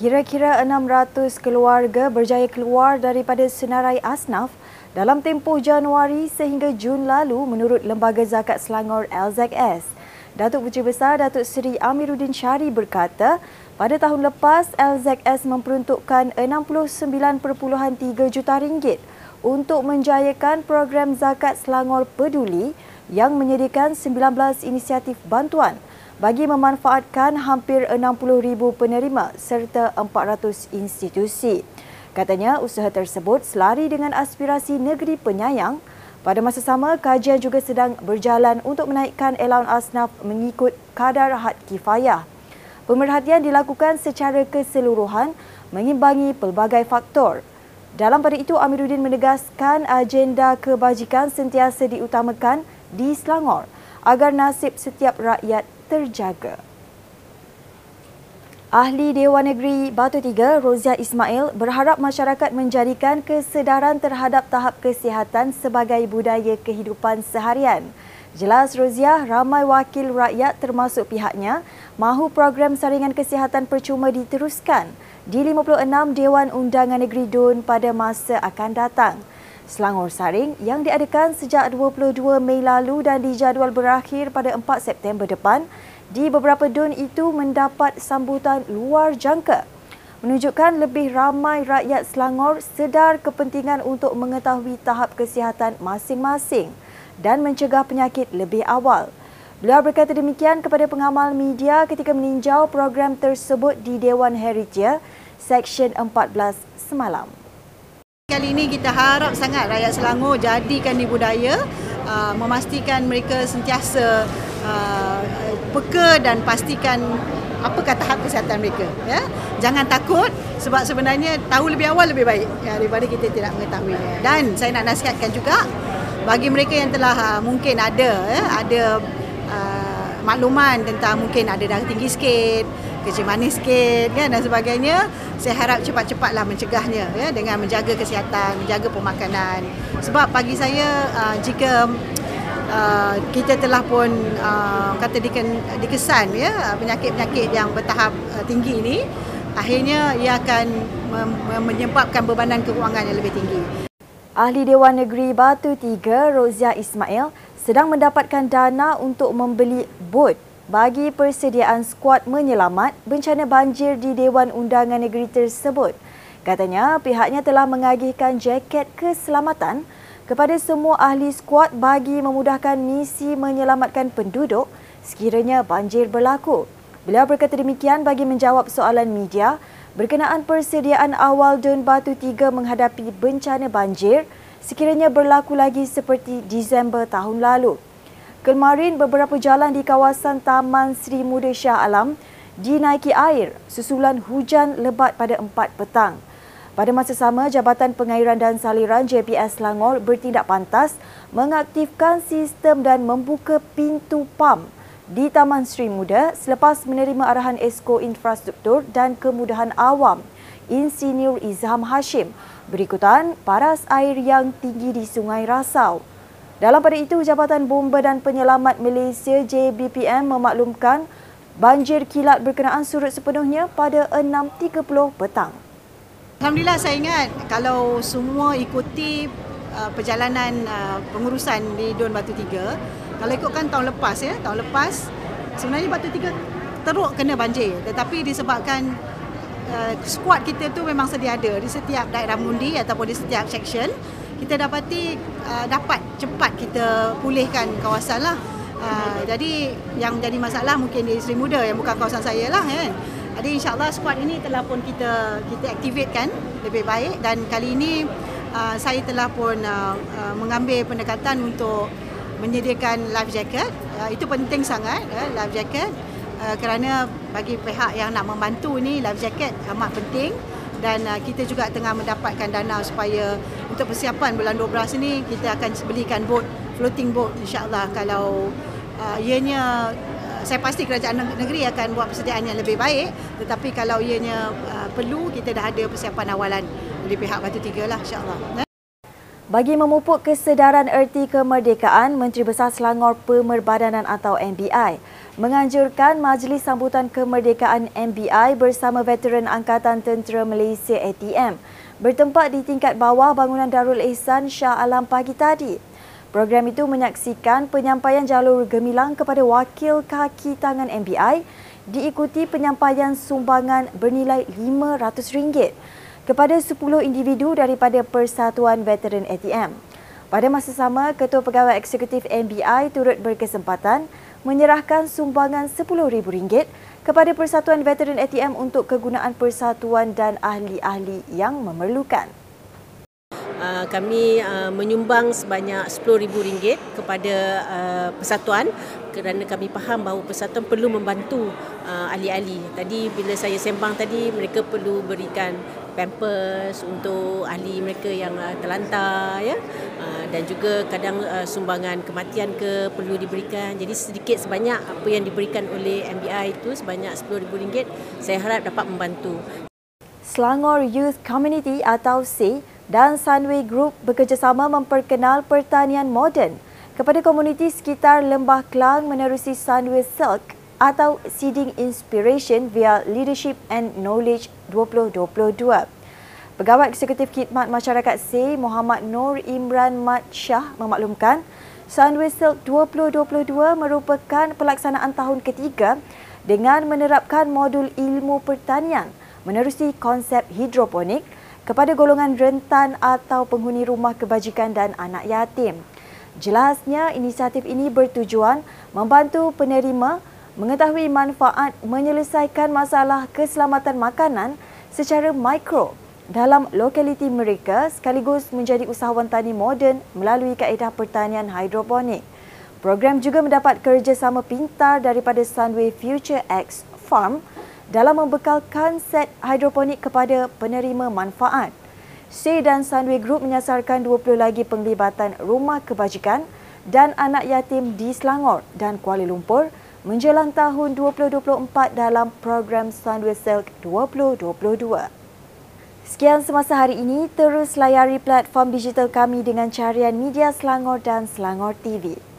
Kira-kira 600 keluarga berjaya keluar daripada senarai asnaf dalam tempoh Januari sehingga Jun lalu menurut Lembaga Zakat Selangor LZS. Datuk Puteri Besar Datuk Seri Amiruddin Syari berkata, pada tahun lepas LZS memperuntukkan 69.3 juta ringgit untuk menjayakan program Zakat Selangor Peduli yang menyediakan 19 inisiatif bantuan bagi memanfaatkan hampir 60,000 penerima serta 400 institusi. Katanya usaha tersebut selari dengan aspirasi negeri penyayang. Pada masa sama, kajian juga sedang berjalan untuk menaikkan allowance asnaf mengikut kadar had kifayah. Pemerhatian dilakukan secara keseluruhan mengimbangi pelbagai faktor. Dalam pada itu, Amiruddin menegaskan agenda kebajikan sentiasa diutamakan di Selangor agar nasib setiap rakyat terjaga. Ahli Dewan Negeri Batu Tiga, Rozia Ismail, berharap masyarakat menjadikan kesedaran terhadap tahap kesihatan sebagai budaya kehidupan seharian. Jelas Rozia, ramai wakil rakyat termasuk pihaknya mahu program saringan kesihatan percuma diteruskan di 56 Dewan Undangan Negeri DUN pada masa akan datang. Selangor Saring yang diadakan sejak 22 Mei lalu dan dijadual berakhir pada 4 September depan di beberapa dun itu mendapat sambutan luar jangka menunjukkan lebih ramai rakyat Selangor sedar kepentingan untuk mengetahui tahap kesihatan masing-masing dan mencegah penyakit lebih awal. Beliau berkata demikian kepada pengamal media ketika meninjau program tersebut di Dewan Heritage Seksyen 14 semalam. Kali ini kita harap sangat rakyat Selangor jadikan di budaya uh, memastikan mereka sentiasa uh, peka dan pastikan apa kata hak kesihatan mereka ya. Jangan takut sebab sebenarnya tahu lebih awal lebih baik ya, daripada kita tidak mengetahui. Dan saya nak nasihatkan juga bagi mereka yang telah uh, mungkin ada ya, ada uh, makluman tentang mungkin ada darah tinggi sikit kecil manis sikit kan dan sebagainya. Saya harap cepat-cepatlah mencegahnya ya dengan menjaga kesihatan menjaga pemakanan. Sebab bagi saya uh, jika uh, kita telah pun uh, kata diken, dikesan ya penyakit-penyakit yang bertahap uh, tinggi ini akhirnya ia akan menyebabkan bebanan keuangan yang lebih tinggi. Ahli Dewan Negeri Batu Tiga, Rozia Ismail, sedang mendapatkan dana untuk membeli bot bagi persediaan skuad menyelamat bencana banjir di Dewan Undangan Negeri tersebut. Katanya pihaknya telah mengagihkan jaket keselamatan kepada semua ahli skuad bagi memudahkan misi menyelamatkan penduduk sekiranya banjir berlaku. Beliau berkata demikian bagi menjawab soalan media berkenaan persediaan awal Dun Batu Tiga menghadapi bencana banjir sekiranya berlaku lagi seperti Disember tahun lalu. Kemarin beberapa jalan di kawasan Taman Sri Muda Shah Alam dinaiki air susulan hujan lebat pada 4 petang. Pada masa sama, Jabatan Pengairan dan Saliran JPS Selangor bertindak pantas mengaktifkan sistem dan membuka pintu PAM di Taman Sri Muda selepas menerima arahan Esko Infrastruktur dan Kemudahan Awam Insinyur Izham Hashim berikutan paras air yang tinggi di Sungai Rasau. Dalam pada itu, Jabatan Bomba dan Penyelamat Malaysia JBPM memaklumkan banjir kilat berkenaan surut sepenuhnya pada 6.30 petang. Alhamdulillah saya ingat kalau semua ikuti uh, perjalanan uh, pengurusan di Don Batu Tiga, kalau ikutkan tahun lepas ya, tahun lepas sebenarnya Batu Tiga teruk kena banjir tetapi disebabkan uh, skuad kita tu memang sedia ada di setiap daerah mundi ataupun di setiap section kita dapati uh, dapat cepat kita pulihkan kawasan lah. Uh, jadi yang jadi masalah mungkin di Sri Muda yang bukan kawasan saya lah kan. Jadi insyaAllah squad ini telah pun kita kita activatekan lebih baik dan kali ini uh, saya telah pun uh, uh, mengambil pendekatan untuk menyediakan life jacket. Uh, itu penting sangat uh, life jacket uh, kerana bagi pihak yang nak membantu ni life jacket amat penting dan uh, kita juga tengah mendapatkan dana supaya untuk persiapan bulan 12 ini kita akan belikan boat floating boat insyaallah. Kalau uh, ianya uh, saya pasti kerajaan negeri akan buat persediaan yang lebih baik. Tetapi kalau ianya uh, perlu kita dah ada persiapan awalan dari pihak Batu Tiga lah insyaallah Bagi memupuk kesedaran erti kemerdekaan, Menteri Besar Selangor Pemerbadanan atau MBI menganjurkan Majlis Sambutan Kemerdekaan MBI bersama Veteran Angkatan Tentera Malaysia ATM bertempat di tingkat bawah bangunan Darul Ihsan Shah Alam pagi tadi. Program itu menyaksikan penyampaian jalur gemilang kepada wakil kaki tangan MBI diikuti penyampaian sumbangan bernilai RM500 kepada 10 individu daripada Persatuan Veteran ATM. Pada masa sama, Ketua Pegawai Eksekutif NBI turut berkesempatan menyerahkan sumbangan RM10,000 kepada Persatuan Veteran ATM untuk kegunaan persatuan dan ahli-ahli yang memerlukan. Uh, kami uh, menyumbang sebanyak RM10,000 kepada uh, persatuan kerana kami faham bahawa persatuan perlu membantu ahli-ahli. Tadi bila saya sembang tadi mereka perlu berikan pampers untuk ahli mereka yang terlantar ya. Dan juga kadang sumbangan kematian ke perlu diberikan. Jadi sedikit sebanyak apa yang diberikan oleh MBI itu sebanyak RM10,000 saya harap dapat membantu. Selangor Youth Community atau SEA dan Sunway Group bekerjasama memperkenal pertanian moden kepada komuniti sekitar Lembah Klang menerusi Sunway Silk atau Seeding Inspiration via Leadership and Knowledge 2022. Pegawai Eksekutif Khidmat Masyarakat C, Muhammad Nur Imran Mat Shah memaklumkan Sunway Silk 2022 merupakan pelaksanaan tahun ketiga dengan menerapkan modul ilmu pertanian menerusi konsep hidroponik kepada golongan rentan atau penghuni rumah kebajikan dan anak yatim. Jelasnya, inisiatif ini bertujuan membantu penerima mengetahui manfaat menyelesaikan masalah keselamatan makanan secara mikro dalam lokaliti mereka sekaligus menjadi usahawan tani moden melalui kaedah pertanian hidroponik. Program juga mendapat kerjasama pintar daripada Sunway Future X Farm dalam membekalkan set hidroponik kepada penerima manfaat. Say dan Sunway Group menyasarkan 20 lagi penglibatan rumah kebajikan dan anak yatim di Selangor dan Kuala Lumpur menjelang tahun 2024 dalam program Sunway Silk 2022. Sekian semasa hari ini, terus layari platform digital kami dengan carian media Selangor dan Selangor TV.